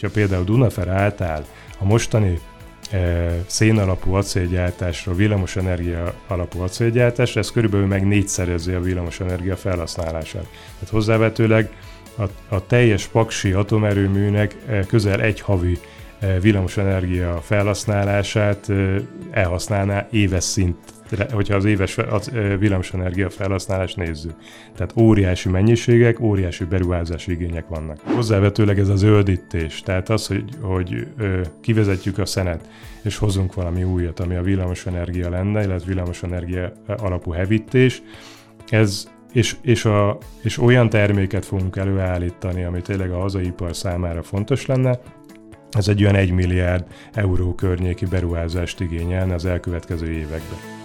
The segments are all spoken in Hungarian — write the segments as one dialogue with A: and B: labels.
A: hogyha például Dunafer által a mostani e, szén alapú acélgyártásra, villamosenergia alapú acélgyártásra, ez körülbelül meg négyszerezi a villamosenergia felhasználását. Tehát hozzávetőleg a, a teljes paksi atomerőműnek e, közel egy havi e, villamosenergia felhasználását e, elhasználná éves szint hogyha az éves villamosenergia felhasználást nézzük. Tehát óriási mennyiségek, óriási beruházási igények vannak. Hozzávetőleg ez a zöldítés, tehát az, hogy, hogy kivezetjük a szenet, és hozunk valami újat, ami a villamosenergia lenne, illetve villamosenergia alapú hevítés, ez és, és, a, és olyan terméket fogunk előállítani, ami tényleg a hazai ipar számára fontos lenne, ez egy olyan 1 milliárd euró környéki beruházást igényelne az elkövetkező években.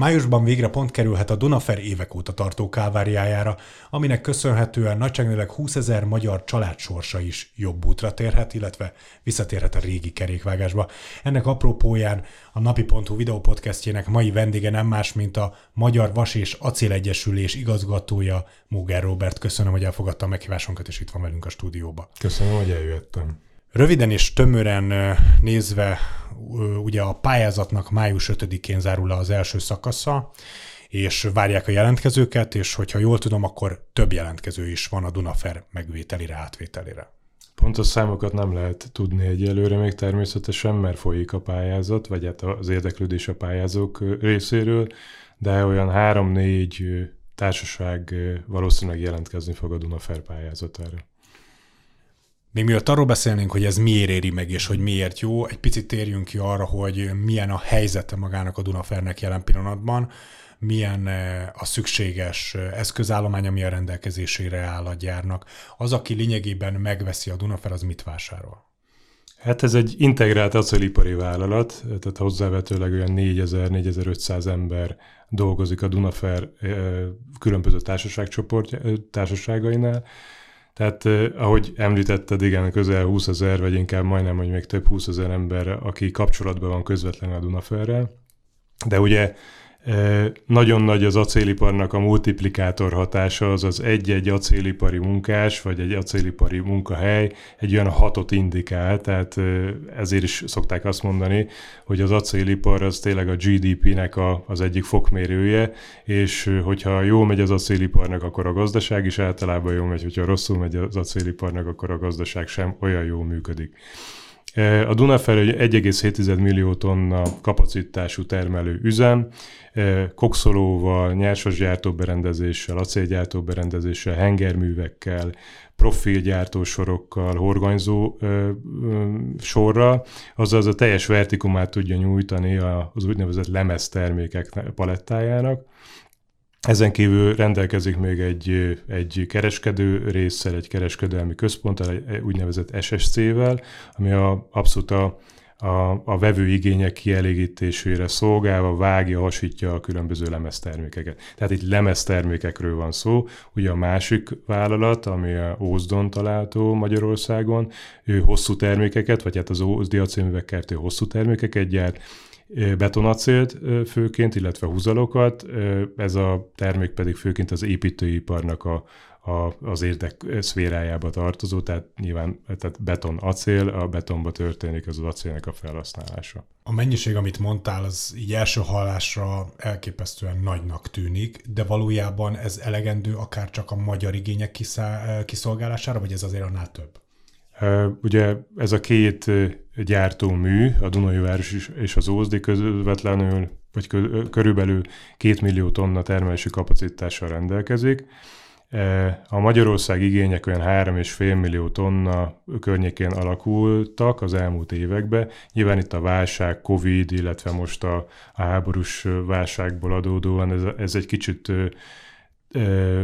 B: Májusban végre pont kerülhet a Dunafer évek óta tartó káváriájára, aminek köszönhetően nagyságrendileg 20 ezer magyar család sorsa is jobb útra térhet, illetve visszatérhet a régi kerékvágásba. Ennek apropóján a napi.hu videópodcastjének mai vendége nem más, mint a Magyar Vas és Acél Egyesülés igazgatója, Muger Robert. Köszönöm, hogy elfogadta a meghívásunkat, és itt van velünk a stúdióba.
A: Köszönöm, hogy eljöttem.
B: Röviden és tömören nézve, ugye a pályázatnak május 5-én zárul le az első szakasza, és várják a jelentkezőket, és hogyha jól tudom, akkor több jelentkező is van a Dunafer megvételire, átvételére.
A: Pontos számokat nem lehet tudni egyelőre még természetesen, mert folyik a pályázat, vagy hát az érdeklődés a pályázók részéről, de olyan három-négy társaság valószínűleg jelentkezni fog a Dunafer pályázatára.
B: Még mielőtt arról beszélnénk, hogy ez miért éri meg, és hogy miért jó, egy picit térjünk ki arra, hogy milyen a helyzete magának a Dunafernek jelen pillanatban, milyen eh, a szükséges eh, eszközállomány, ami a rendelkezésére áll a gyárnak. Az, aki lényegében megveszi a Dunafer, az mit vásárol?
A: Hát ez egy integrált acélipari vállalat, tehát hozzávetőleg olyan 4000-4500 ember dolgozik a Dunafer eh, különböző társaságcsoport társaságainál, tehát, ahogy említetted, igen, közel 20 ezer, vagy inkább majdnem, hogy még több 20 ezer ember, aki kapcsolatban van közvetlenül a Dunaferrel. De ugye nagyon nagy az acéliparnak a multiplikátor hatása, az az egy-egy acélipari munkás, vagy egy acélipari munkahely egy olyan hatot indikál, tehát ezért is szokták azt mondani, hogy az acélipar az tényleg a GDP-nek a, az egyik fokmérője, és hogyha jól megy az acéliparnak, akkor a gazdaság is általában jól megy, hogyha rosszul megy az acéliparnak, akkor a gazdaság sem olyan jól működik. A Dunafer egy 1,7 millió tonna kapacitású termelő üzem, kokszolóval, nyersasgyártó berendezéssel, acélgyártó berendezéssel, hengerművekkel, profilgyártósorokkal, horganyzó ö, ö, sorra, azaz a teljes vertikumát tudja nyújtani az úgynevezett lemeztermékek palettájának. Ezen kívül rendelkezik még egy, egy kereskedő résszel, egy kereskedelmi központtal, egy úgynevezett SSC-vel, ami a, abszolút a, a, a vevő igények kielégítésére szolgálva vágja, hasítja a különböző lemeztermékeket. Tehát itt lemeztermékekről van szó. Ugye a másik vállalat, ami a Ózdon található Magyarországon, ő hosszú termékeket, vagy hát az Ózdi acélművek kertő hosszú termékeket gyárt, betonacélt főként, illetve húzalokat, ez a termék pedig főként az építőiparnak a, a, az érdek szférájába tartozó, tehát nyilván tehát beton acél, a betonba történik az, az acélnek a felhasználása.
B: A mennyiség, amit mondtál, az így első hallásra elképesztően nagynak tűnik, de valójában ez elegendő akár csak a magyar igények kiszá, kiszolgálására, vagy ez azért annál több?
A: Ugye ez a két gyártómű, a Dunajváros és az Ózdi közvetlenül, vagy körülbelül két millió tonna termelési kapacitással rendelkezik. A Magyarország igények olyan 3,5 millió tonna környékén alakultak az elmúlt években. Nyilván itt a válság, Covid, illetve most a, a háborús válságból adódóan ez, ez egy kicsit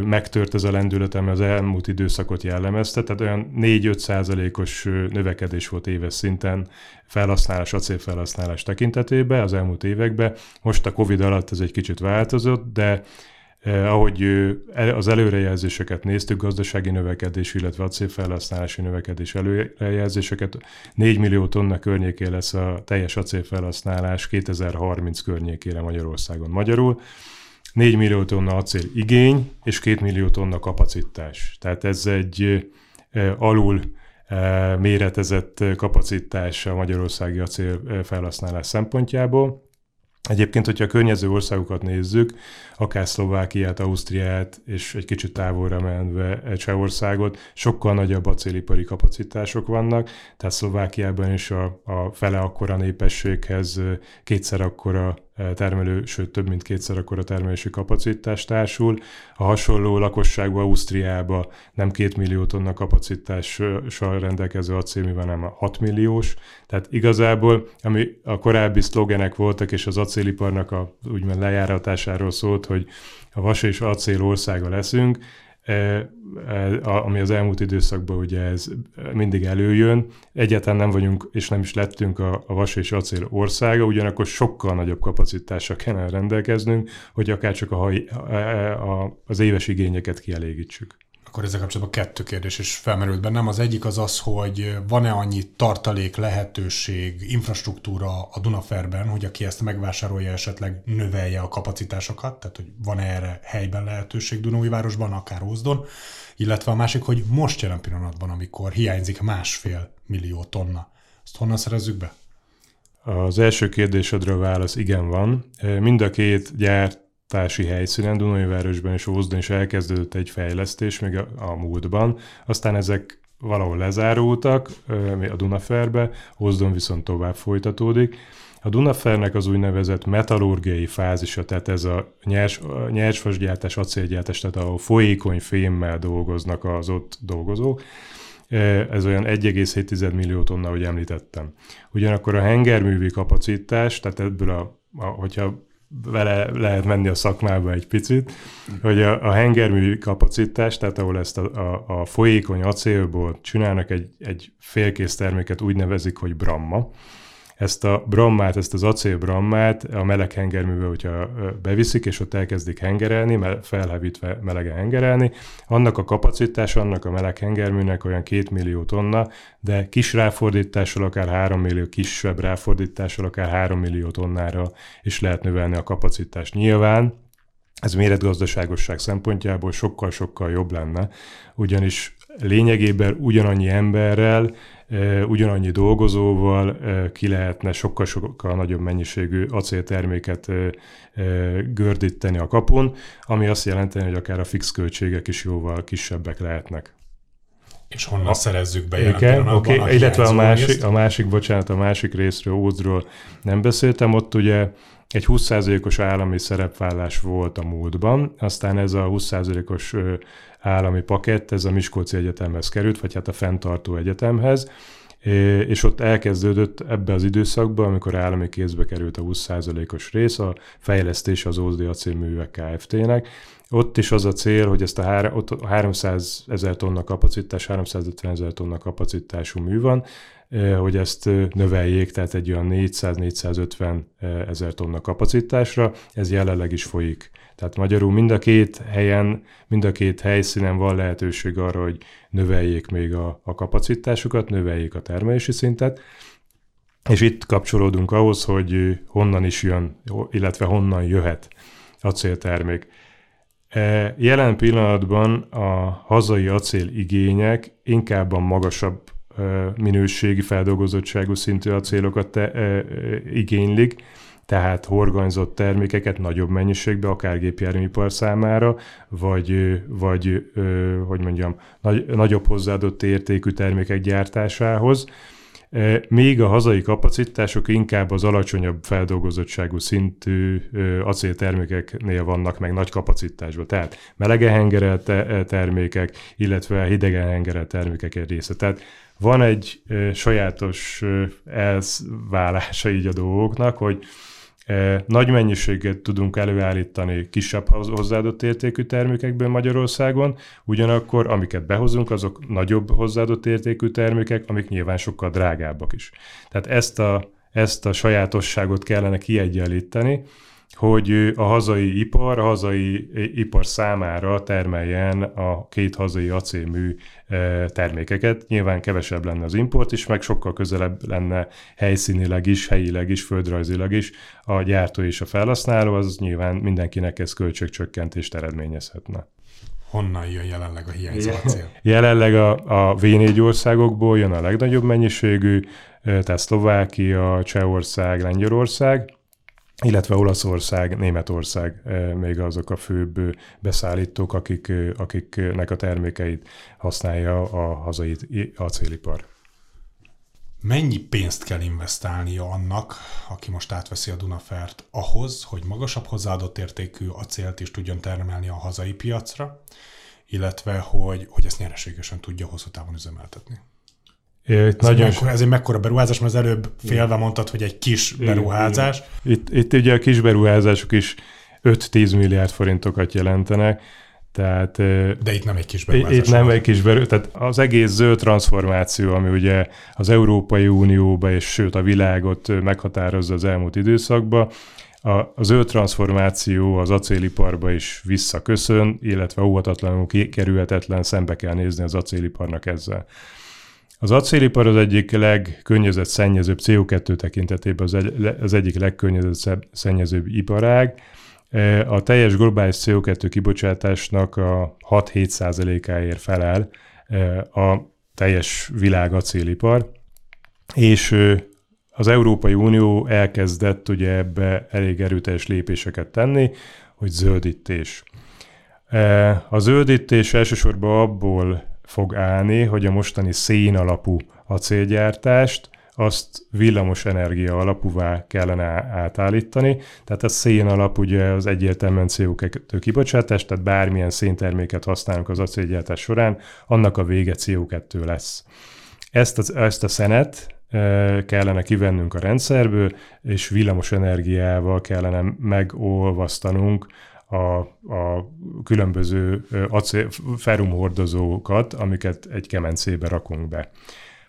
A: megtört ez a lendület, ami az elmúlt időszakot jellemezte, tehát olyan 4-5 százalékos növekedés volt éves szinten felhasználás, acélfelhasználás tekintetében az elmúlt években. Most a Covid alatt ez egy kicsit változott, de eh, ahogy az előrejelzéseket néztük, gazdasági növekedés, illetve acélfelhasználási növekedés előrejelzéseket, 4 millió tonna környékén lesz a teljes acélfelhasználás 2030 környékére Magyarországon. Magyarul 4 millió tonna acél igény és 2 millió tonna kapacitás. Tehát ez egy alul méretezett kapacitás a magyarországi acél felhasználás szempontjából. Egyébként, hogyha a környező országokat nézzük, akár Szlovákiát, Ausztriát és egy kicsit távolra menve Csehországot, sokkal nagyobb acélipari kapacitások vannak, tehát Szlovákiában is a, a fele akkora népességhez kétszer akkora termelő, sőt több mint kétszer akkora termelési kapacitás társul. A hasonló lakosságban Ausztriába nem két millió tonna kapacitással rendelkező acélmű hanem a 6 milliós. Tehát igazából, ami a korábbi szlogenek voltak, és az acéliparnak a úgymond lejáratásáról szólt, hogy a vas és acél országa leszünk, ami az elmúlt időszakban ugye ez mindig előjön. Egyáltalán nem vagyunk, és nem is lettünk a, a vas és acél országa, ugyanakkor sokkal nagyobb kapacitással kellene rendelkeznünk, hogy akár csak a, a, a, az éves igényeket kielégítsük.
B: Akkor ezzel kapcsolatban kettő kérdés is felmerült bennem. Az egyik az az, hogy van-e annyi tartalék, lehetőség, infrastruktúra a Dunaferben, hogy aki ezt megvásárolja, esetleg növelje a kapacitásokat, tehát hogy van-e erre helyben lehetőség Dunói-városban, akár Ózdon, illetve a másik, hogy most jelen pillanatban, amikor hiányzik másfél millió tonna, azt honnan szerezzük be?
A: Az első kérdésedre a válasz igen van. Mind a két gyárt tási helyszínen, Dunajvárosban és Ózdon is elkezdődött egy fejlesztés még a, a múltban, aztán ezek valahol lezárultak a Dunaferbe, Ózdon viszont tovább folytatódik. A Dunafernek az úgynevezett metallurgiai fázisa, tehát ez a nyers, nyersfasgyártás, acélgyártás, tehát ahol folyékony fémmel dolgoznak az ott dolgozók, ez olyan 1,7 millió tonna, ahogy említettem. Ugyanakkor a hengerművi kapacitás, tehát ebből a, a hogyha vele lehet menni a szakmába egy picit, hogy a, a hengermű kapacitás, tehát ahol ezt a, a, a folyékony acélból csinálnak egy, egy félkész terméket, úgy nevezik, hogy Bramma, ezt a brammát, ezt az acél brammát a meleg hengerműbe, hogyha beviszik, és ott elkezdik hengerelni, felhevítve melegen hengerelni, annak a kapacitás, annak a meleg hengerműnek olyan két millió tonna, de kis ráfordítással, akár 3 millió, kisebb ráfordítással, akár 3 millió tonnára is lehet növelni a kapacitást. Nyilván ez méretgazdaságosság szempontjából sokkal-sokkal jobb lenne, ugyanis lényegében ugyanannyi emberrel ugyanannyi dolgozóval ki lehetne sokkal-sokkal nagyobb mennyiségű acélterméket gördíteni a kapun, ami azt jelenti, hogy akár a fix költségek is jóval kisebbek lehetnek.
B: És honnan a, szerezzük be
A: igen, oké, okay. illetve a másik, a másik, bocsánat, a másik részről, Ózdról nem beszéltem, ott ugye egy 20%-os állami szerepvállás volt a múltban, aztán ez a 20%-os állami pakett, ez a Miskolci Egyetemhez került, vagy hát a fenntartó egyetemhez, és ott elkezdődött ebbe az időszakban, amikor állami kézbe került a 20%-os rész, a fejlesztés az Ózdi Acélművek Kft-nek. Ott is az a cél, hogy ezt a, há- ott 300 ezer tonna kapacitás, 350 ezer tonna kapacitású mű van, hogy ezt növeljék, tehát egy olyan 400-450 ezer tonna kapacitásra, ez jelenleg is folyik. Tehát magyarul mind a két helyen, mind a két helyszínen van lehetőség arra, hogy növeljék még a, a kapacitásukat, növeljék a termelési szintet, és itt kapcsolódunk ahhoz, hogy honnan is jön, illetve honnan jöhet a céltermék. Jelen pillanatban a hazai acél igények inkább a magasabb minőségi feldolgozottságú szintű acélokat te, igénylik, tehát horganyzott termékeket nagyobb mennyiségben, akár gépjárműipar számára, vagy, vagy hogy mondjam, nagy, nagyobb hozzáadott értékű termékek gyártásához. Még a hazai kapacitások inkább az alacsonyabb feldolgozottságú szintű acéltermékeknél vannak meg nagy kapacitásban. Tehát melegen hengerelt termékek, illetve hidegen hengerelt termékek része. Tehát van egy sajátos elválása így a dolgoknak, hogy nagy mennyiséget tudunk előállítani kisebb hozzáadott értékű termékekből Magyarországon, ugyanakkor amiket behozunk, azok nagyobb hozzáadott értékű termékek, amik nyilván sokkal drágábbak is. Tehát ezt a, ezt a sajátosságot kellene kiegyenlíteni, hogy a hazai ipar, a hazai ipar számára termeljen a két hazai acélmű termékeket. Nyilván kevesebb lenne az import is, meg sokkal közelebb lenne helyszínileg is, helyileg is, földrajzilag is a gyártó és a felhasználó, az nyilván mindenkinek ez költségcsökkentést eredményezhetne.
B: Honnan jön jelenleg a hiányzó acél?
A: Jelenleg a, a V4 országokból jön a legnagyobb mennyiségű, tehát Szlovákia, Csehország, Lengyelország, illetve Olaszország, Németország még azok a főbb beszállítók, akik, akiknek a termékeit használja a hazai acélipar.
B: Mennyi pénzt kell investálnia annak, aki most átveszi a Dunafert, ahhoz, hogy magasabb hozzáadott értékű acélt is tudjon termelni a hazai piacra, illetve hogy, hogy ezt nyereségesen tudja hosszú távon üzemeltetni? Ez, nagyon mekkora, ez egy mekkora beruházás, mert az előbb félve mondtad, hogy egy kis beruházás.
A: Itt, itt ugye a kis beruházások is 5-10 milliárd forintokat jelentenek, tehát,
B: De itt nem egy kis beruházás.
A: Itt nem egy kis beruházás. Tehát az egész zöld transformáció, ami ugye az Európai Unióba és sőt a világot meghatározza az elmúlt időszakban, a, zöld transformáció az acéliparba is visszaköszön, illetve óvatatlanul kerülhetetlen szembe kell nézni az acéliparnak ezzel. Az acélipar az egyik legkönnyezett szennyezőbb CO2 tekintetében az, egy, az egyik legkönnyezett szennyezőbb iparág. E, a teljes globális CO2 kibocsátásnak a 6-7 százalékáért felel e, a teljes világ acélipar, és az Európai Unió elkezdett ugye ebbe elég erőteljes lépéseket tenni, hogy zöldítés. E, a zöldítés elsősorban abból fog állni, hogy a mostani szén alapú acélgyártást azt villamos energia alapúvá kellene átállítani. Tehát a szén alap ugye az egyértelműen CO2 kibocsátás, tehát bármilyen szénterméket használunk az acélgyártás során, annak a vége CO2 lesz. Ezt, az, ezt a szenet e, kellene kivennünk a rendszerből, és villamos energiával kellene megolvasztanunk a, a különböző acél, ferumhordozókat, amiket egy kemencébe rakunk be.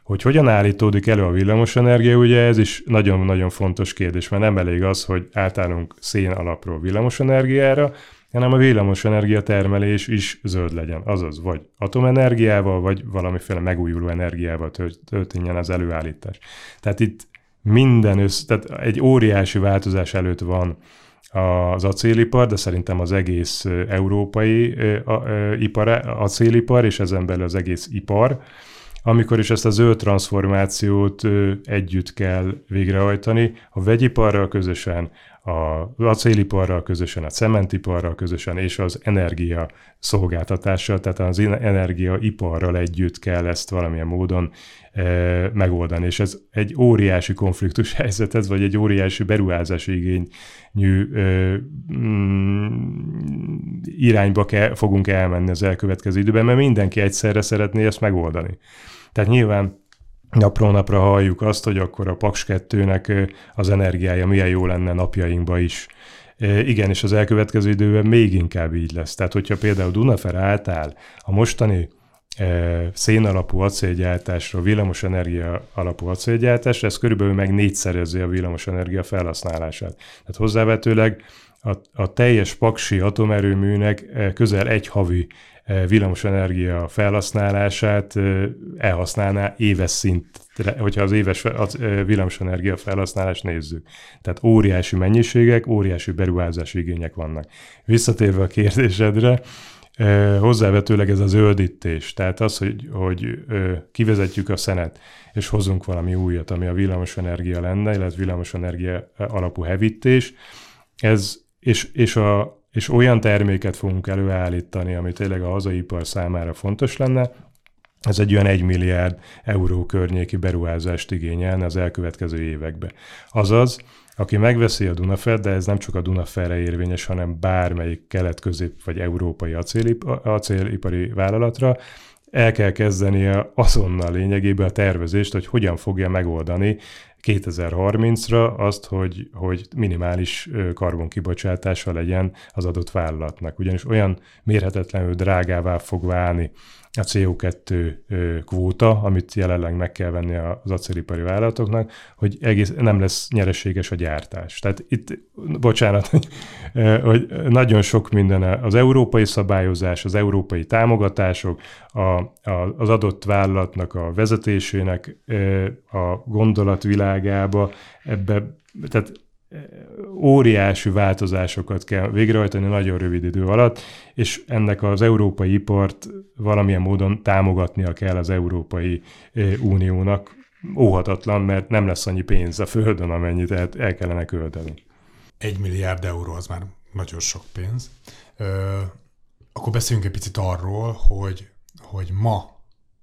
A: Hogy hogyan állítódik elő a villamosenergia, ugye ez is nagyon-nagyon fontos kérdés, mert nem elég az, hogy átállunk szén alapról villamosenergiára, hanem a villamosenergia termelés is zöld legyen. Azaz, vagy atomenergiával, vagy valamiféle megújuló energiával történjen az előállítás. Tehát itt minden össz, tehát egy óriási változás előtt van az acélipar, de szerintem az egész európai ipar, acélipar, és ezen belül az egész ipar, amikor is ezt a zöld transformációt együtt kell végrehajtani, a vegyiparral közösen, az acéliparral közösen, a cementiparral közösen és az energia szolgáltatással, tehát az energiaiparral együtt kell ezt valamilyen módon e, megoldani. És ez egy óriási konfliktus helyzet, ez vagy egy óriási beruházási igényű e, mm, irányba kell, fogunk elmenni az elkövetkező időben, mert mindenki egyszerre szeretné ezt megoldani. Tehát nyilván napról napra halljuk azt, hogy akkor a Paks 2-nek az energiája milyen jó lenne napjainkba is. Igen, és az elkövetkező időben még inkább így lesz. Tehát, hogyha például Dunafer átáll a mostani szén alapú acélgyártásra, villamosenergia alapú acélgyártásra, ez körülbelül meg négyszerezi a villamosenergia felhasználását. Tehát hozzávetőleg a, a teljes paksi atomerőműnek közel egy havi villamosenergia felhasználását elhasználná éves szintre, hogyha az éves villamosenergia felhasználást nézzük. Tehát óriási mennyiségek, óriási beruházási igények vannak. Visszatérve a kérdésedre, hozzávetőleg ez az zöldítés, tehát az, hogy, hogy kivezetjük a szenet, és hozunk valami újat, ami a villamosenergia lenne, illetve villamosenergia alapú hevítés, ez, és, és a, és olyan terméket fogunk előállítani, ami tényleg a hazai ipar számára fontos lenne, ez egy olyan 1 milliárd euró környéki beruházást igényelne az elkövetkező évekbe. Azaz, aki megveszi a Dunafert, de ez nem csak a Dunaferre érvényes, hanem bármelyik kelet-közép vagy európai acélipari vállalatra, el kell kezdenie azonnal lényegében a tervezést, hogy hogyan fogja megoldani 2030-ra azt, hogy, hogy minimális karbonkibocsátása legyen az adott vállalatnak. Ugyanis olyan mérhetetlenül drágává fog válni a CO2 kvóta, amit jelenleg meg kell venni az acélipari vállalatoknak, hogy egész nem lesz nyereséges a gyártás. Tehát itt, bocsánat, hogy nagyon sok minden az európai szabályozás, az európai támogatások, a, a, az adott vállalatnak a vezetésének a gondolatvilágába, ebbe, tehát óriási változásokat kell végrehajtani nagyon rövid idő alatt, és ennek az európai ipart valamilyen módon támogatnia kell az Európai Uniónak. Óhatatlan, mert nem lesz annyi pénz a Földön, amennyit el kellene költeni.
B: Egy milliárd euró az már nagyon sok pénz. Ö, akkor beszéljünk egy picit arról, hogy, hogy ma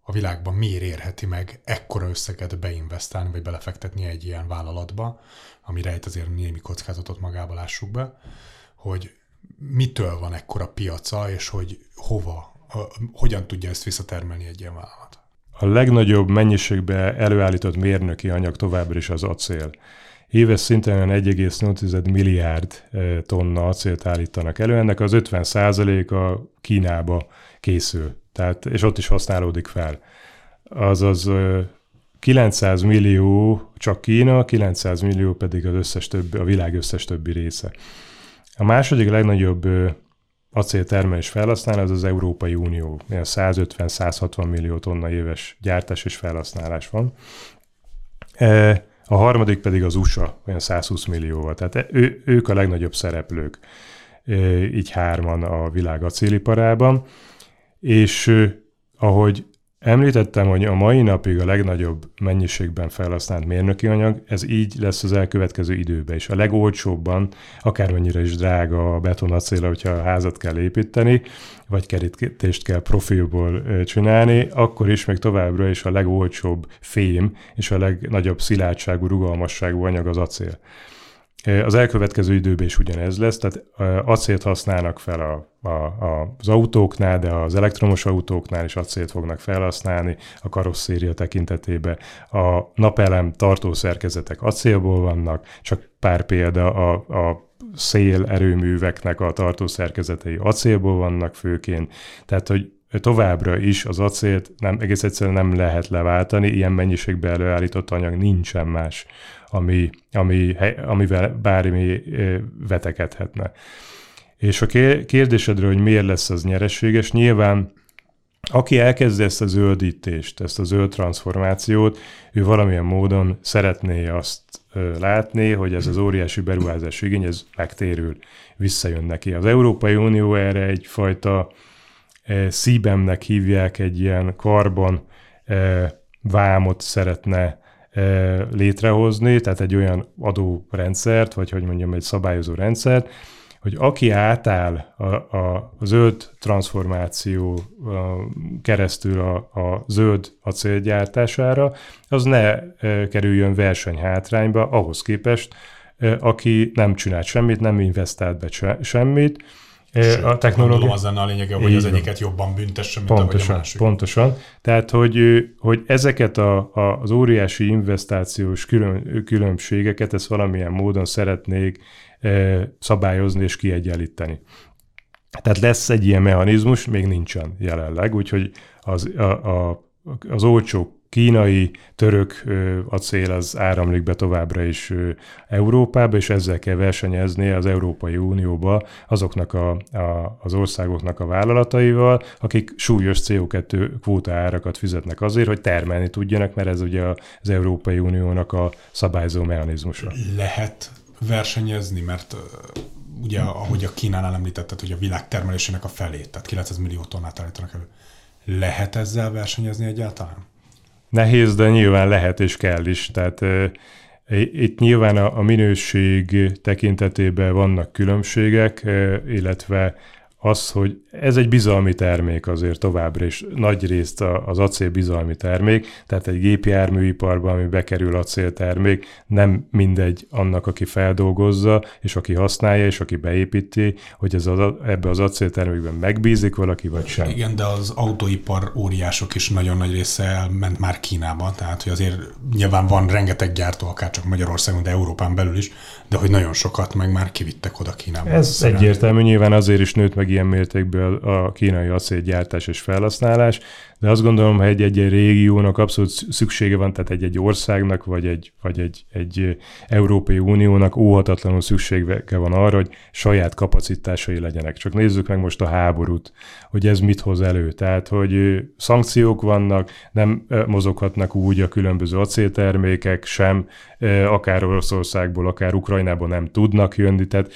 B: a világban miért érheti meg ekkora összeget beinvestálni, vagy belefektetni egy ilyen vállalatba, ami rejt azért némi kockázatot magába, lássuk be, hogy mitől van ekkora piaca, és hogy hova, hogyan tudja ezt visszatermelni egy ilyen vállalat.
A: A legnagyobb mennyiségbe előállított mérnöki anyag továbbra is az acél. Éves szinten 1,8 milliárd tonna acélt állítanak elő, ennek az 50 a Kínába készül, tehát, és ott is használódik fel. Azaz 900 millió csak Kína, 900 millió pedig az összes többi, a világ összes többi része. A második legnagyobb acéltermelés felhasználó az az Európai Unió. 150-160 millió tonna éves gyártás és felhasználás van. A harmadik pedig az USA, olyan 120 millióval. Tehát ő, ők a legnagyobb szereplők, így hárman a világ acéliparában. És ahogy Említettem, hogy a mai napig a legnagyobb mennyiségben felhasznált mérnöki anyag, ez így lesz az elkövetkező időben is. A legolcsóbban, akármennyire is drága a betonacél, hogyha a házat kell építeni, vagy kerítést kell profilból csinálni, akkor is még továbbra is a legolcsóbb fém és a legnagyobb szilárdságú, rugalmasságú anyag az acél. Az elkövetkező időben is ugyanez lesz, tehát acélt használnak fel a, a, a, az autóknál, de az elektromos autóknál is acélt fognak felhasználni a karosszéria tekintetében. A napelem tartószerkezetek acélból vannak, csak pár példa a, a szél erőműveknek a tartószerkezetei acélból vannak főként, tehát hogy továbbra is az acélt nem, egész egyszerűen nem lehet leváltani, ilyen mennyiségben előállított anyag nincsen más ami, ami, amivel bármi vetekedhetne. És a kérdésedről, hogy miért lesz az nyereséges, nyilván aki elkezdi ezt a zöldítést, ezt a zöld transformációt, ő valamilyen módon szeretné azt látni, hogy ez az óriási beruházás igény, ez megtérül, visszajön neki. Az Európai Unió erre egyfajta szíbemnek hívják, egy ilyen karbon vámot szeretne létrehozni, tehát egy olyan adórendszert, vagy hogy mondjam, egy szabályozó rendszert, hogy aki átáll a, a zöld transformáció keresztül a, a zöld acélgyártására, az ne kerüljön versenyhátrányba ahhoz képest, aki nem csinált semmit, nem investált be semmit,
B: Sőt, a technológia. az lenne a lényege, hogy az egyiket jobban büntesse, mint
A: pontosan,
B: a másik.
A: Pontosan. Tehát, hogy, hogy ezeket a, a, az óriási investációs külön, különbségeket, ezt valamilyen módon szeretnék e, szabályozni és kiegyenlíteni. Tehát lesz egy ilyen mechanizmus, még nincsen jelenleg, úgyhogy az, a, a, az olcsó kínai, török acél az áramlik be továbbra is Európába, és ezzel kell versenyezni az Európai Unióba azoknak a, a, az országoknak a vállalataival, akik súlyos CO2 kvóta árakat fizetnek azért, hogy termelni tudjanak, mert ez ugye az Európai Uniónak a szabályzó mechanizmusa.
B: Lehet versenyezni, mert ugye, ahogy a Kínánál említetted, hogy a világ termelésének a felét, tehát 900 millió tonnát állítanak elő. Lehet ezzel versenyezni egyáltalán?
A: Nehéz, de nyilván lehet és kell is. Tehát itt nyilván a, minőség tekintetében vannak különbségek, illetve az, hogy ez egy bizalmi termék azért továbbra is, nagy részt az acél bizalmi termék, tehát egy gépjárműiparban, ami bekerül acéltermék, nem mindegy annak, aki feldolgozza, és aki használja, és aki beépíti, hogy ez az, ebbe az acéltermékben megbízik valaki, vagy sem.
B: Igen, de az autóipar óriások is nagyon nagy része elment már Kínába, tehát hogy azért nyilván van rengeteg gyártó, akár csak Magyarországon, de Európán belül is, de hogy nagyon sokat meg már kivittek oda Kínába.
A: Ez egyértelmű, nyilván azért is nőtt meg ilyen mértékben a kínai acélgyártás és felhasználás, de azt gondolom, hogy egy-egy régiónak abszolút szüksége van, tehát egy-egy országnak, vagy egy, vagy egy, egy Európai Uniónak óhatatlanul szüksége van arra, hogy saját kapacitásai legyenek. Csak nézzük meg most a háborút, hogy ez mit hoz elő. Tehát, hogy szankciók vannak, nem mozoghatnak úgy a különböző acéltermékek sem, akár Oroszországból, akár Ukrajnából nem tudnak jönni, tehát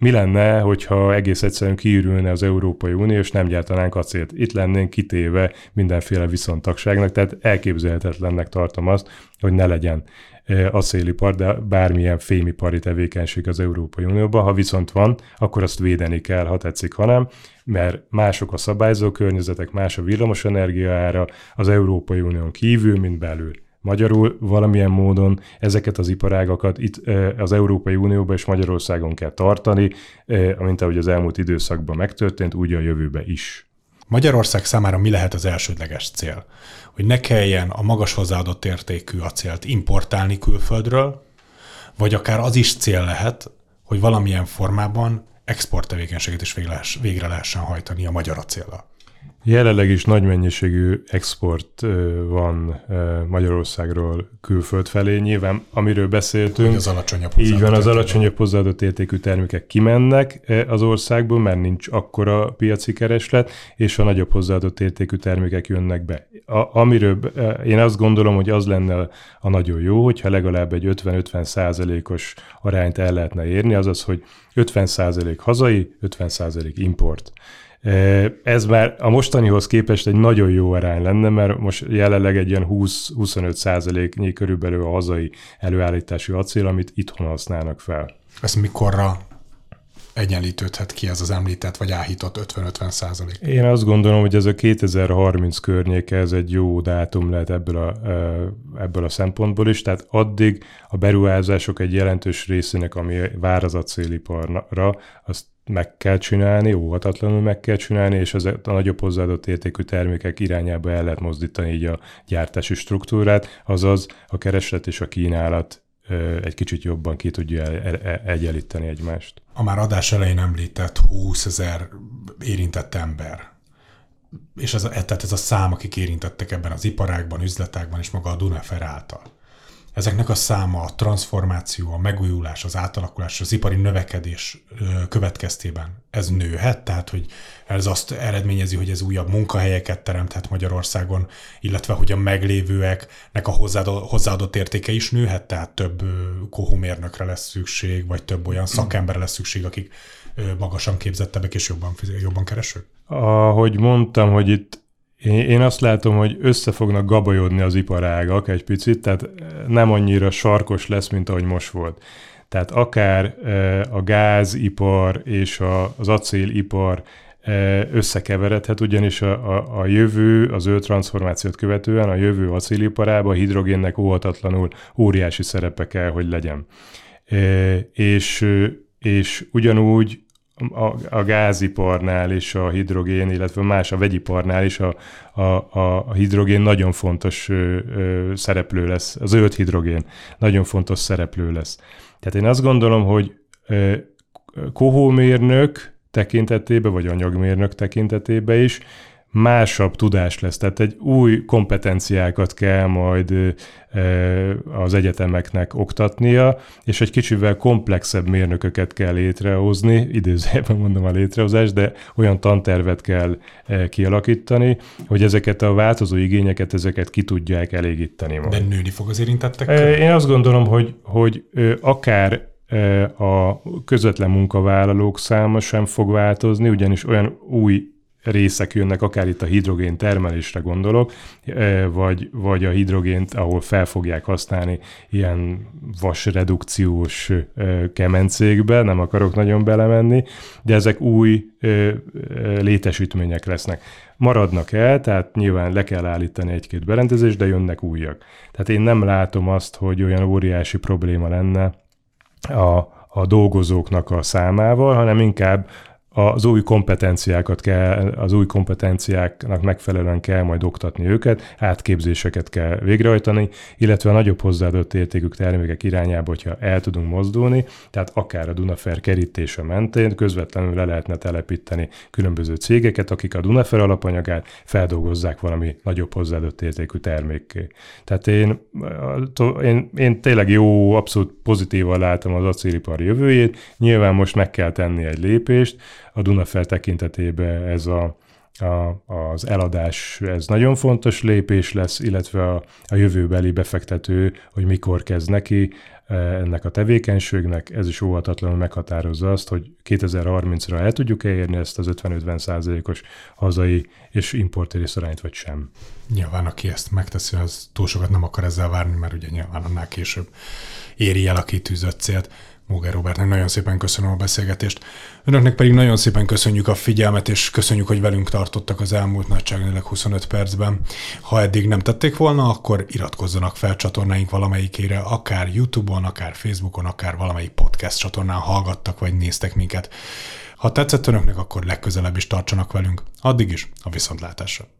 A: mi lenne, hogyha egész egyszerűen kiürülne az Európai Unió, és nem gyártanánk acélt? Itt lennénk kitéve mindenféle viszontagságnak, tehát elképzelhetetlennek tartom azt, hogy ne legyen e, acélipar, de bármilyen fémipari tevékenység az Európai Unióban. Ha viszont van, akkor azt védeni kell, ha tetszik, ha nem, mert mások a szabályzó környezetek, más a villamosenergia ára az Európai Unión kívül, mint belül. Magyarul valamilyen módon ezeket az iparágakat itt az Európai Unióban és Magyarországon kell tartani, amint ahogy az elmúlt időszakban megtörtént, úgy a jövőbe is.
B: Magyarország számára mi lehet az elsődleges cél? Hogy ne kelljen a magas hozzáadott értékű acélt importálni külföldről, vagy akár az is cél lehet, hogy valamilyen formában exporttevékenységet is végre lehessen hajtani a magyar acéllal.
A: Jelenleg is nagy mennyiségű export van Magyarországról külföld felé. Nyilván, amiről beszéltünk,
B: az alacsonyabb
A: így van, az alacsonyabb hozzáadott értékű termékek kimennek az országból, mert nincs akkora piaci kereslet, és a nagyobb hozzáadott értékű termékek jönnek be. A, amiről én azt gondolom, hogy az lenne a nagyon jó, hogyha legalább egy 50-50 százalékos arányt el lehetne érni, azaz, hogy 50 százalék hazai, 50 százalék import. Ez már a mostanihoz képest egy nagyon jó arány lenne, mert most jelenleg egy ilyen 20-25 százaléknyi körülbelül a hazai előállítású acél, amit itthon használnak fel.
B: Ez mikorra egyenlítődhet ki ez az említett vagy áhított 50-50 százalék?
A: Én azt gondolom, hogy ez a 2030 környéke, ez egy jó dátum lehet ebből a, ebből a szempontból is, tehát addig a beruházások egy jelentős részének, ami vár az acéliparra, azt meg kell csinálni, óhatatlanul meg kell csinálni, és az a nagyobb hozzáadott értékű termékek irányába el lehet mozdítani így a gyártási struktúrát, azaz a kereslet és a kínálat egy kicsit jobban ki tudja egyenlíteni egymást.
B: A már adás elején említett 20 ezer érintett ember, és ez a, tehát ez a szám, akik érintettek ebben az iparágban, üzletágban, és maga a Dunafer által ezeknek a száma, a transformáció, a megújulás, az átalakulás, az ipari növekedés következtében ez nőhet, tehát hogy ez azt eredményezi, hogy ez újabb munkahelyeket teremthet Magyarországon, illetve hogy a meglévőeknek a hozzáadott értéke is nőhet, tehát több kohomérnökre lesz szükség, vagy több olyan szakemberre lesz szükség, akik magasan képzettebbek és jobban, jobban keresők?
A: Ahogy mondtam, hogy itt én azt látom, hogy össze fognak gabajodni az iparágak egy picit, tehát nem annyira sarkos lesz, mint ahogy most volt. Tehát akár a gázipar és az acélipar összekeveredhet, ugyanis a, a, a jövő, az ő transformációt követően a jövő acéliparában a hidrogénnek óhatatlanul óriási szerepe kell, hogy legyen. És, és ugyanúgy a, a gáziparnál és a hidrogén, illetve más a vegyiparnál is a, a, a hidrogén nagyon fontos ö, ö, szereplő lesz, az ölt hidrogén nagyon fontos szereplő lesz. Tehát én azt gondolom, hogy ö, kohómérnök tekintetében, vagy anyagmérnök tekintetében is másabb tudás lesz, tehát egy új kompetenciákat kell majd az egyetemeknek oktatnia, és egy kicsivel komplexebb mérnököket kell létrehozni, idézőjelben mondom a létrehozást, de olyan tantervet kell kialakítani, hogy ezeket a változó igényeket, ezeket ki tudják elégíteni.
B: Majd. De nőni fog az érintettek?
A: Én azt gondolom, hogy, hogy akár a közvetlen munkavállalók száma sem fog változni, ugyanis olyan új részek jönnek, akár itt a hidrogén termelésre gondolok, e, vagy, vagy a hidrogént, ahol fel fogják használni ilyen vasredukciós e, kemencékbe, nem akarok nagyon belemenni, de ezek új e, létesítmények lesznek. Maradnak el, tehát nyilván le kell állítani egy-két berendezést, de jönnek újak. Tehát én nem látom azt, hogy olyan óriási probléma lenne a, a dolgozóknak a számával, hanem inkább az új kompetenciákat kell, az új kompetenciáknak megfelelően kell majd oktatni őket, átképzéseket kell végrehajtani, illetve a nagyobb hozzáadott értékű termékek irányába, hogyha el tudunk mozdulni, tehát akár a Dunafer kerítése mentén közvetlenül le lehetne telepíteni különböző cégeket, akik a Dunafer alapanyagát feldolgozzák valami nagyobb hozzáadott értékű termékké. Tehát én, én, én tényleg jó, abszolút pozitívan látom az acélipar jövőjét, nyilván most meg kell tenni egy lépést, a Dunafer tekintetében ez a, a, az eladás, ez nagyon fontos lépés lesz, illetve a, a jövőbeli befektető, hogy mikor kezd neki e, ennek a tevékenységnek, ez is óvatatlanul meghatározza azt, hogy 2030-ra el tudjuk elérni ezt az 50-50 százalékos hazai és importéri arányt, vagy sem.
B: Nyilván, aki ezt megteszi, az túl sokat nem akar ezzel várni, mert ugye nyilván annál később éri el a kitűzött célt. Móger Robertnek nagyon szépen köszönöm a beszélgetést. Önöknek pedig nagyon szépen köszönjük a figyelmet, és köszönjük, hogy velünk tartottak az elmúlt nagyságrendileg 25 percben. Ha eddig nem tették volna, akkor iratkozzanak fel csatornáink valamelyikére, akár YouTube-on, akár Facebookon, akár valamelyik podcast csatornán hallgattak vagy néztek minket. Ha tetszett önöknek, akkor legközelebb is tartsanak velünk. Addig is a viszontlátásra.